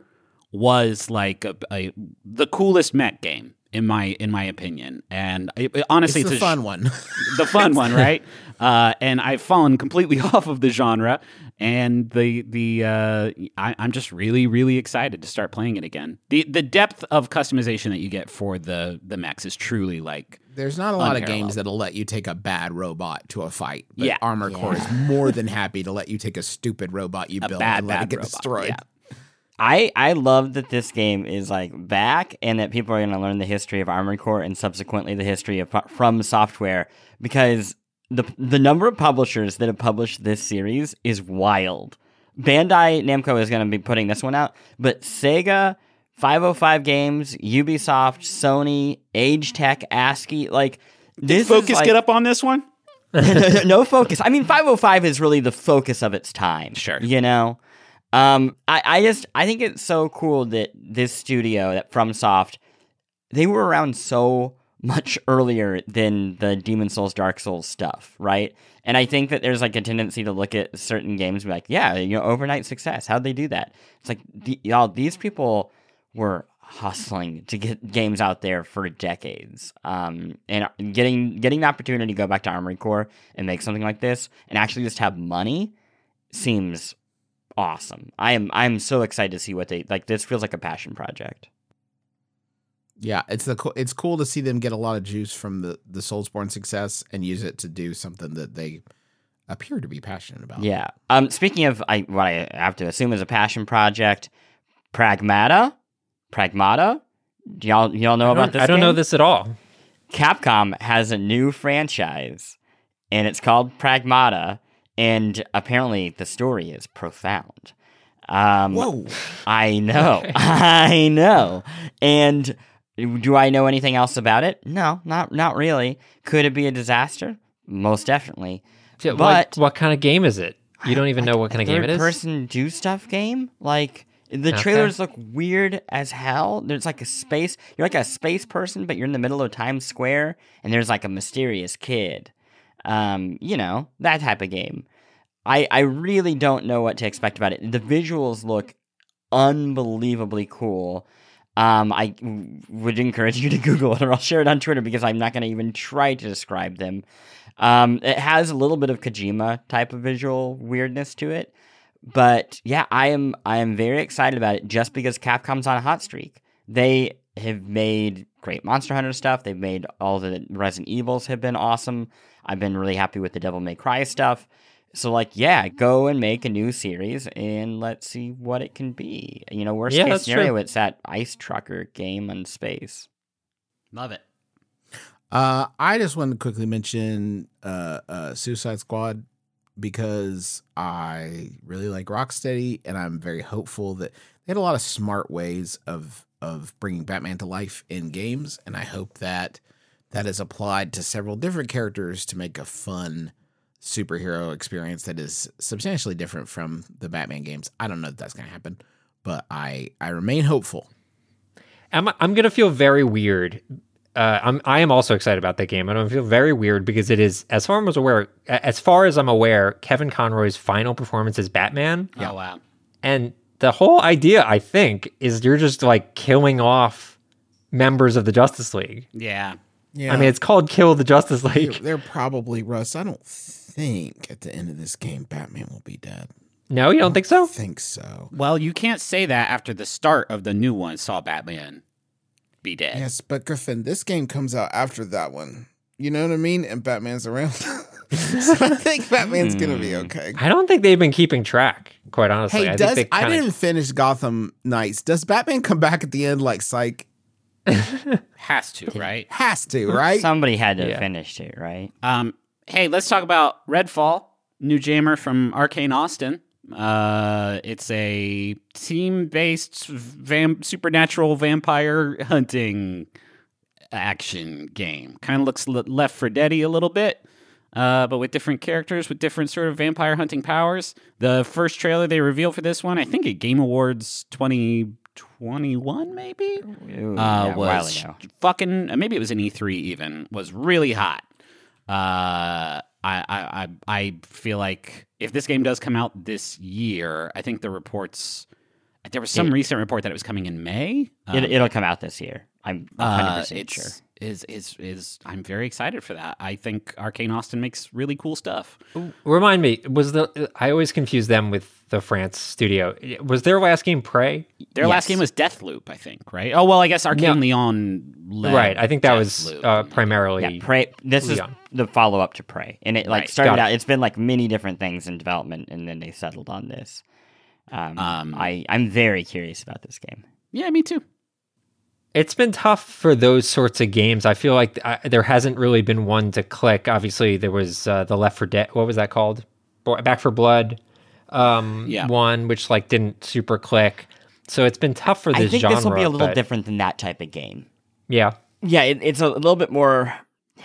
was like a, a the coolest mech game in my in my opinion, and it, it- honestly,
It's the
a sh-
fun one.
the fun one, right? Uh, and I've fallen completely off of the genre, and the the uh, I, I'm just really really excited to start playing it again. the The depth of customization that you get for the the mechs is truly like
There's not a lot of games that'll let you take a bad robot to a fight. But
Yeah.
Armored Core is more than happy to let you take a stupid robot you
a
built
bad
and let it get
robot.
destroyed.
Yeah.
I I love that this game is like back and that people are going to learn the history of Armored Core and subsequently the history of FromSoftware because the the number of publishers that have published this series is wild. Bandai Namco is going to be putting this one out, but Sega, 505 Games, Ubisoft, Sony, Agetec, ASCII, like this
Focus,
is like,
get up on this one.
no focus. I mean, 505 is really the focus of its time.
Sure.
You know? Um, I, I just, I think it's so cool that this studio, that FromSoft, they were around so much earlier than the Demon Souls, Dark Souls stuff, right? And I think that there's like a tendency to look at certain games and be like, yeah, you know, overnight success. How'd they do that? It's like, the, y'all, these people were hustling to get games out there for decades. Um, and getting getting the opportunity to go back to Armored Core and make something like this and actually just have money seems awesome. I am I'm so excited to see what they like. This feels like a passion project.
Yeah, it's the co- it's cool to see them get a lot of juice from the the Soulsborne success and use it to do something that they appear to be passionate about.
Yeah. Um. Speaking of, I what I have to assume is a passion project, Pragmata, Pragmata. Do y'all y'all know about this?
I don't know this at all.
Capcom has a new franchise, and it's called Pragmata, and apparently the story is profound. Um,
Whoa.
I know, I know. And do I know anything else about it? No, not not really. Could it be a disaster? Most definitely.
Yeah,
But-
what, what kind of game is it? You don't even know what kind of game it is.
Person do stuff game? Like the
Okay.
trailers look weird as hell. There's like a space. You're like a space person, but you're in the middle of Times Square, and there's like a mysterious kid. Um, you know that type of game. I I really don't know what to expect about it. The visuals look unbelievably cool. Um, I w- would encourage you to Google it, or I'll share it on Twitter because I'm not going to even try to describe them. Um, it has a little bit of Kojima type of visual weirdness to it, but yeah, I am I am very excited about it just because Capcom's on a hot streak. They have made great Monster Hunter stuff. They've made all the Resident Evils have been awesome. I've been really happy with the Devil May Cry stuff. So like, yeah, go and make a new series and let's see what it can be. You know, worst
Yeah,
case scenario,
true.
it's that ice trucker game in space.
Love it.
Uh, I just wanted to quickly mention uh, uh, Suicide Squad because I really like Rocksteady, and I'm very hopeful that they had a lot of smart ways of of bringing Batman to life in games, and I hope that that is applied to several different characters to make a fun superhero experience that is substantially different from the Batman games. I don't know if that's going to happen, but I I remain hopeful.
I'm I'm gonna feel very weird. Uh, I'm I am also excited about that game. I'm gonna feel very weird because it is, as far as I'm aware, as far as I'm aware, Kevin Conroy's final performance as Batman,
Oh wow.
and the whole idea, I think, is you're just like killing off members of the Justice League.
Yeah.
Yeah,
I mean, it's called Kill the Justice
they're,
League.
they're probably Russ. I don't think at the end of this game Batman will be dead.
No, you don't think so?
Think so.
Well, you can't say that after the start of the new one saw Batman be dead.
Yes, but Griffin, this game comes out after that one. You know what I mean? And Batman's around. so I think Batman's gonna be okay.
I don't think they've been keeping track. Quite honestly,
Hey,
I
does
think they
I
kinda-
didn't finish Gotham Knights. Does Batman come back at the end like Psych?
Has to, right?
Has to, right?
Somebody had to
Yeah.
finish it, right?
Um, hey, let's talk about Redfall, new jammer from Arkane Austin. Uh, it's a team-based vam- supernatural vampire hunting action game. Kind of looks le- Left 4 Dead a little bit, uh, but with different characters with different sort of vampire hunting powers. The first trailer they revealed for this one, I think at Game Awards 2021, maybe
Ooh,
uh,
yeah,
was fucking maybe it was an E3 even was really hot. Uh, I, I I feel like if this game does come out this year, I think the reports there was some
It-
recent report that it was coming in May.
It,
Um,
it'll come out this year. I'm 100
uh,
percent
it's
sure.
is is is I'm very excited for that. I think Arkane Austin makes really cool stuff.
Remind me, was the I always confuse them with the France studio. Was their last game Prey?
Their last game was Deathloop, I think, right? Oh well, I guess Arkane
No.
Lyon.
right. I think that was uh, primarily.
Yeah, Prey. This is the follow up to Prey, and it like
Right,
started
got it.
out. It's been like many different things in development, and then they settled on this. Um,
Um,
I I'm very curious about this game.
yeah, me too.
It's been tough for those sorts of games. I feel like uh, there hasn't really been one to click. Obviously, there was uh, the Left 4 Dead. What was that called? Bo- Back 4 Blood. Um,
Yeah.
one which like didn't super click. So it's been tough for this
I think
genre.
this will be a little
but-
different than that type of game.
Yeah,
Yeah, it, it's a little bit more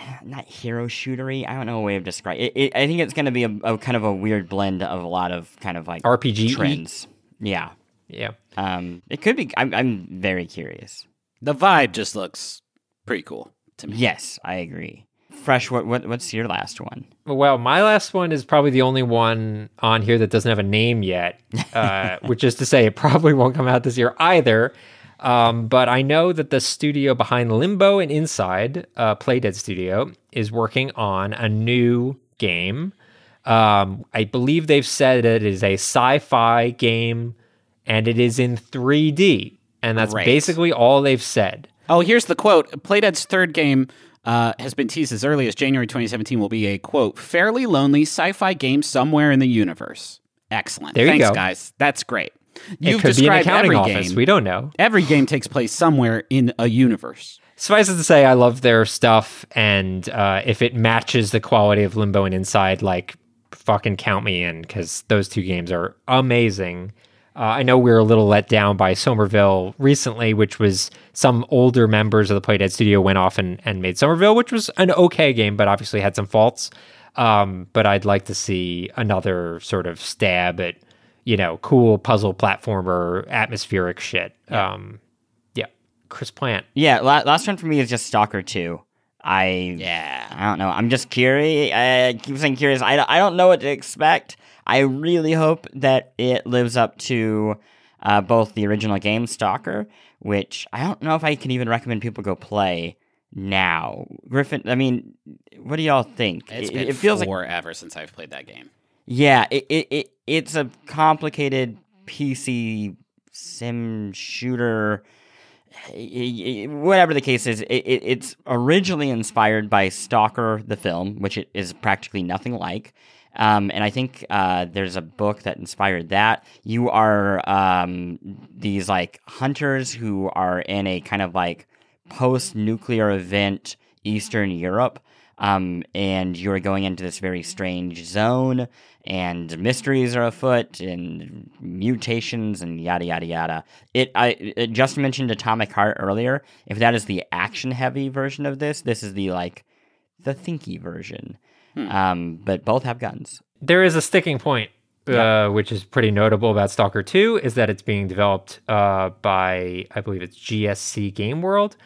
not hero shootery. I don't know a way of describing it. it I think it's going to be a, a kind of a weird blend of a lot of kind of like
RPG
trends. Yeah,
yeah.
um, it could be. I'm, I'm very curious.
The vibe just looks pretty cool. to me.
Yes, I agree. Fresh, what, what what's your last one?
Well, my last one is probably the only one on here that doesn't have a name yet, uh, which is to say, it probably won't come out this year either. Um, but I know that the studio behind Limbo and Inside, uh, Playdead Studio, is working on a new game. Um, I believe they've said it is a sci fi game and it is in 3D. And that's
Great.
basically all they've said.
Oh, here's the quote. Playdead's third game uh, has been teased as early as January 2017. Will be a quote fairly lonely sci-fi game somewhere in the universe. Excellent.
There you
Thanks,
go.
guys. That's great.
It
You've
could be an
described
accounting
every
office.
game.
We don't know.
Every game takes place somewhere in a universe.
Suffice it to say, I love their stuff, and uh, if it matches the quality of Limbo and Inside, like fucking count me in because those two games are amazing. Uh, I know we were a little let down by Somerville recently, which was some older members of the Playdead Studio went off and, and made Somerville, which was an okay game, but obviously had some faults. Um, but I'd like to see another sort of stab at, you know, cool puzzle platformer, atmospheric shit. Um, yeah, Chris Plante.
Yeah, la- last one for me is just Stalker 2. I
Yeah.
I don't know. I'm just curious. I keep saying curious. I, I don't know what to expect. I really hope that it lives up to uh, both the original game Stalker, which I don't know if I can even recommend people go play now. Griffin, I mean, what do y'all think?
It's
it,
been
it feels like
forever since I've played that game.
yeah, it, it, it it's a complicated PC sim shooter. Whatever the case is, it, it, it's originally inspired by Stalker the film, which it is practically nothing like. Um, and I think uh, there's a book that inspired that. You are um, these like hunters who are in a kind of like post-nuclear event Eastern Europe, um, and you're going into this very strange zone, and mysteries are afoot, and mutations, and yada yada yada. It I it just mentioned Atomic Heart earlier. If that is the action-heavy version of this, this is the like the thinky version. Um, but both have guns.
there is a sticking point, uh, which is pretty notable about Stalker 2, is that it's being developed uh, by, I believe it's GSC Game World,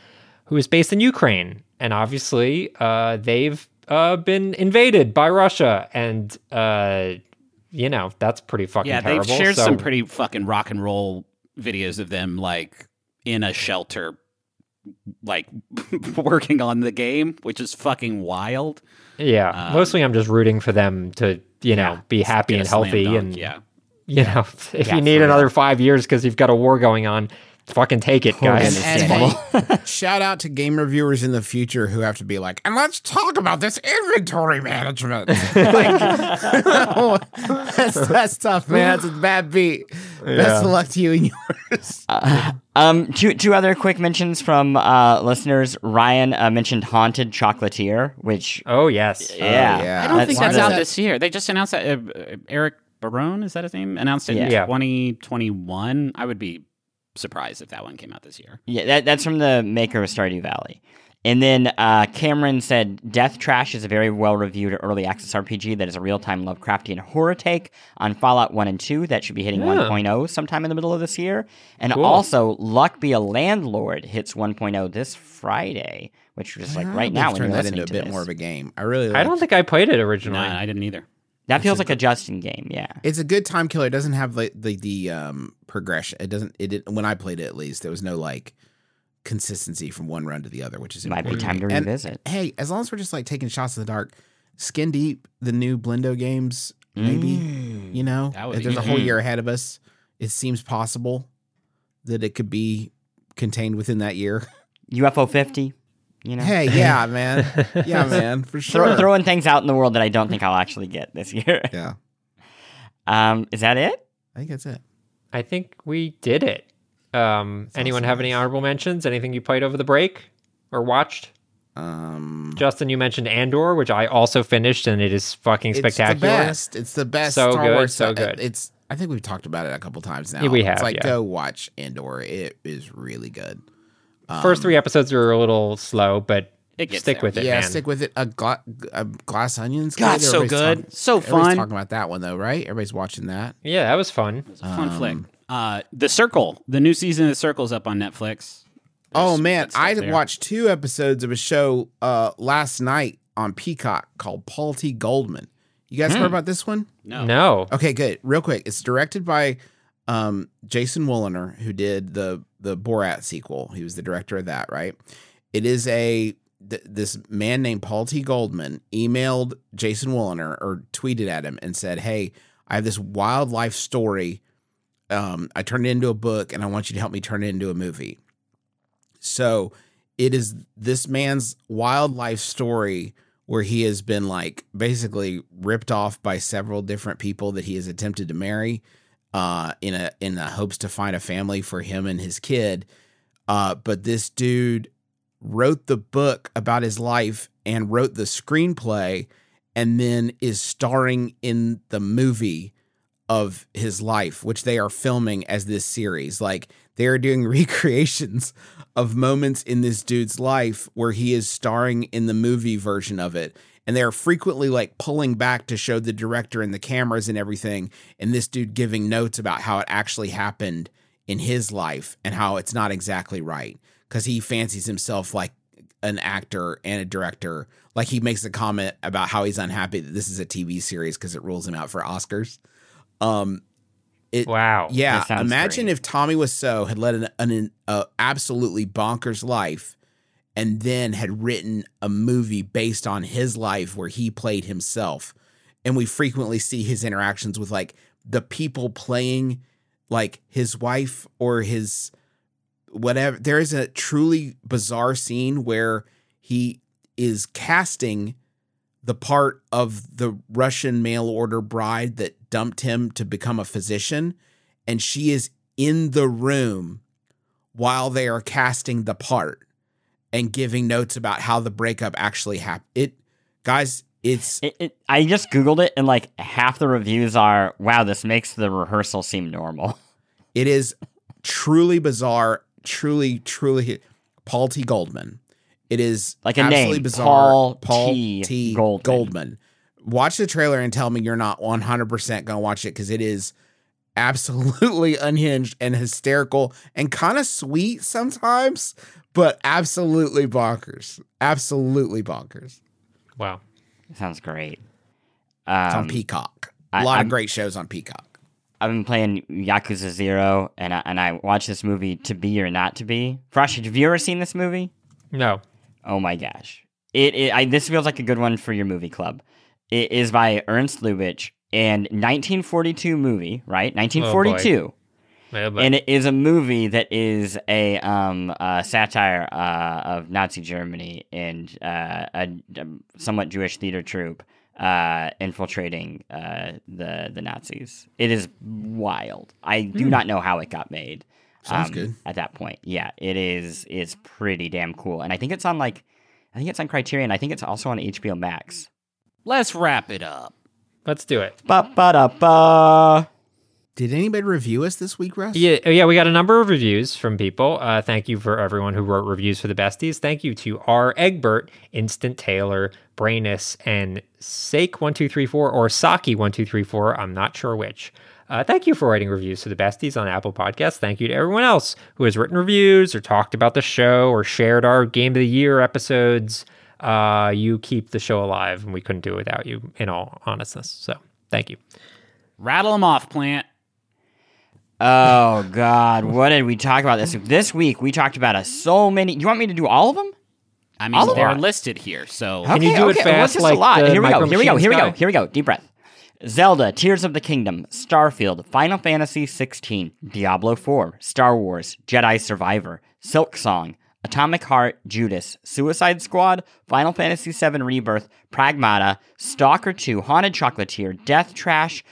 who is based in Ukraine. And obviously, uh, they've uh, been invaded by Russia. And, uh, you know, that's pretty fucking
Yeah,
terrible.
they've shared
So-
some pretty fucking rock and roll videos of them like in a shelter, like working on the game, which is fucking wild.
Yeah,
um,
mostly I'm just rooting for them to, you know,
Yeah,
be happy and healthy.
dunk,
And,
yeah,
you know, if
Yeah,
you need another five years because you've got a war going on, fucking take it, guys.
And, and hey, shout out to game reviewers in the future who have to be like, and let's talk about this inventory management. Like, that's, that's tough, man. That's a bad beat. Best of luck to you and yours.
Um, two two other quick mentions from uh, listeners. Ryan uh, mentioned Haunted Chocolatier, which
Oh, yes.
yeah,
yeah.
I don't
That's-
think that's out
that-
this year. They just announced that uh, uh, Eric Barone is that his name? Announced it in 2021. I would be surprised if that one came out this year.
Yeah, that, that's from the maker of Stardew Valley. And then uh, Cameron said Death Trash is a very well reviewed early access RPG that is a real time Lovecraftian horror take on Fallout 1 and 2 that should be hitting
Yeah.
1.0 sometime in the middle of this year. And
Cool.
also, Luck Be a Landlord hits 1.0 this Friday, which is like right now when
turn
you're
that
listening
into a bit
this.
more of a game. I really.
I don't think I played it
No,
originally.
I didn't either.
That feels like a Justin game, yeah.
It's a good time killer. It doesn't have like the the um progression. It doesn't. It didn't, when I played it at least there was no like consistency from one run to the other, which is
Might be time to
me. And,
revisit.
hey, as long as we're just like taking shots in the dark, Skin Deep, the new Blendo games, maybe
Mm.
you know,
That
if
be
there's a whole
good.
year ahead of us. It seems possible that it could be contained within that year.
UFO 50, you know?
Hey, yeah, man, yeah, man, for sure.
Throw, throwing things out in the world that I don't think I'll actually get this year.
yeah,
Um, is that it?
I think that's it.
I think we did it. Um, anyone
awesome,
have any honorable mentions? Anything you played over the break or watched?
Um,
Justin, you mentioned Andor, which I also finished, and it is fucking spectacular.
It's the best. It's the best.
So
Star
good,
Wars
so good.
It's. I think we've talked about it a couple times now.
Yeah, we
It's
have,
like
yeah.
go watch Andor. It is really good.
First three episodes are a little slow, but
It gets
stick
there.
with it,
yeah,
man.
stick with it. A, gla- a glass onions.
God, so good.
talking-
So
everybody's
fun.
talking about that one though, right? Everybody's watching that.
yeah, that was fun.
It's a fun
Um,
flick. Uh, the Circle, the new season of The Circle's up on Netflix.
Oh man, I
there.
watched two episodes of a show uh last night on Peacock called Paul T. Goldman. You guys
Hmm.
heard about this one?
No.
No.
Okay, good. Real quick, it's directed by um, Jason Woliner, who did the the Borat sequel. He was the director of that, right? It is a th- this man named Paul T. Goldman emailed Jason Woliner or tweeted at him and said, "Hey, I have this wildlife story. Um, I turned it into a book, and I want you to help me turn it into a movie." So it is this man's wildlife story where he has been like basically ripped off by several different people that he has attempted to marry uh in a in the hopes to find a family for him and his kid uh but this dude wrote the book about his life and wrote the screenplay and then is starring in the movie of his life which they are filming as this series like they are doing recreations of moments in this dude's life where he is starring in the movie version of it. And they're frequently like pulling back to show the director and the cameras and everything. And this dude giving notes about how it actually happened in his life and how it's not exactly right. Cause he fancies himself like an actor and a director. Like he makes a comment about how he's unhappy that this is a TV series because it rules him out for Oscars. Um, it,
Wow.
yeah, imagine
great.
if Tommy Wiseau had led an, an uh, absolutely bonkers life, and then had written a movie based on his life where he played himself, and we frequently see his interactions with like the people playing like his wife or his whatever. There is a truly bizarre scene where he is casting the part of the Russian mail order bride that dumped him to become a physician, and she is in the room while they are casting the part and giving notes about how the breakup actually happened. It, guys, it's
It, it, I just googled it, and like half the reviews are, "Wow, this makes the rehearsal seem normal."
it is truly bizarre, truly, truly. Paul T. Goldman. It is
Like a
absolutely
name,
bizarre.
Paul T. Goldman.
Goldman. Watch the trailer and tell me you're not 100% going to watch it because it is absolutely unhinged and hysterical and kind of sweet sometimes, but absolutely bonkers. Absolutely bonkers.
Wow.
Sounds great.
It's on
Um,
Peacock. A
I-
lot
I'm-
of great shows on Peacock.
I've been playing Yakuza Zero, and I, and I watched this movie To Be or Not to Be. Fresh, have you ever seen this movie?
No.
Oh my gosh. It, it I, this feels like a good one for your movie club. It is by Ernst Lubitsch and 1942 movie, right? 1942.
Yeah,
and it is a movie that is a um uh, satire uh, of Nazi Germany and uh, a, a somewhat Jewish theater troupe uh, infiltrating uh, the the Nazis. It is wild. I do not know how it got made.
Sounds
um,
good.
At that point, yeah, it is. It's pretty damn cool, and I think it's on like, I think it's on Criterion. I think it's also on HBO Max.
Let's wrap it up.
Let's do it.
Ba ba da ba.
Did anybody review us this week, Russ?
Yeah, yeah, we got a number of reviews from people. Uh, thank you for everyone who wrote reviews for the besties. Thank you to R. Egbert, Instant Taylor, Brainus, and Sake1234 or Saki1234. I'm not sure which. Uh, thank you for writing reviews for the besties on Apple Podcasts. Thank you to everyone else who has written reviews or talked about the show or shared our Game of the Year episodes. Uh, you keep the show alive, and we couldn't do it without you, in all honestness. So thank you.
Rattle them off, Plante.
Oh God, what did we talk about this week? This week we talked about a so many. Do you want me to do all of them?
I mean,
All
they're listed here, so
Can you do it fast
it's just
like
a lot.
the
here we go. Here we go. Here we go. Here we go. Here we go. Deep breath. Zelda: Tears of the Kingdom, Starfield, Final Fantasy 16, Diablo 4, Star Wars, Jedi Survivor, Silksong, Atomic Heart, Judas, Suicide Squad, Final Fantasy VII Rebirth, Pragmata, Stalker 2, Haunted Chocolatier, Death Trash,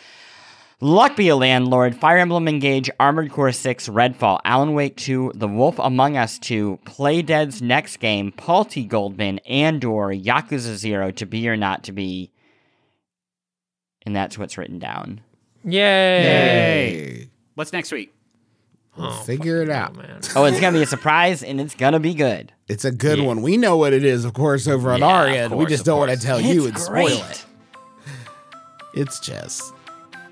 Luck Be a Landlord, Fire Emblem Engage, Armored Core 6, Redfall, Alan Wake 2, The Wolf Among Us 2, Playdead's next game, Paul T. Goldman, Andor, Yakuza 0, To Be or Not to Be. And that's what's written down.
Yay!
Hey,
what's next week?
We'll figure it out.
Oh, man.
Oh, it's going to be a surprise and it's going to be good.
It's a good one. We know what it is, of course, over on
Yeah,
our
of
end. we just don't want to
course.
tell you and
It's
spoil
great.
it. It's chess.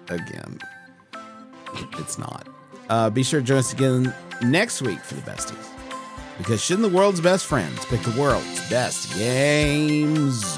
Again. It's not. Uh, be sure to join us again next week for the besties. Because shouldn't the world's best friends pick the world's best games?